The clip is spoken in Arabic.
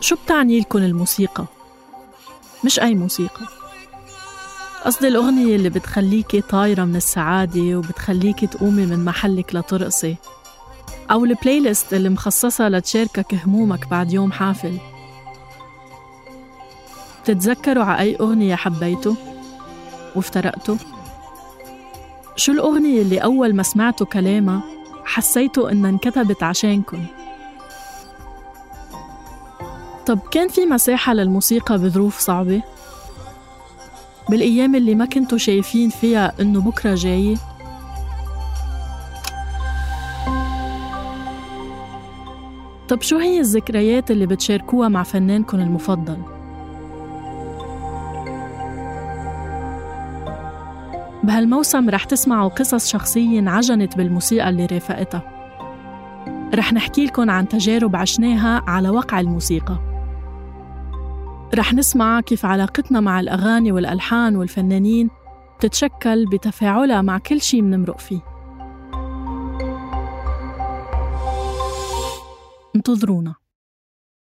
شو بتعني لكم الموسيقى؟ مش أي موسيقى قصدي الأغنية اللي بتخليكي طايرة من السعادة وبتخليكي تقومي من محلك لترقصي أو البلاي ليست اللي مخصصة لتشاركك همومك بعد يوم حافل بتتذكروا على أي أغنية حبيتوا وافترقتوا؟ شو الأغنية اللي أول ما سمعتوا كلامها حسيتوا إنها انكتبت عشانكن؟ طب كان في مساحة للموسيقى بظروف صعبة؟ بالأيام اللي ما كنتوا شايفين فيها إنه بكرة جاي؟ طب شو هي الذكريات اللي بتشاركوها مع فنانكم المفضل؟ بهالموسم رح تسمعوا قصص شخصية انعجنت بالموسيقى اللي رافقتها رح نحكي لكم عن تجارب عشناها على وقع الموسيقى رح نسمع كيف علاقتنا مع الأغاني والألحان والفنانين بتتشكل بتفاعلها مع كل شي منمرق فيه. انتظرونا.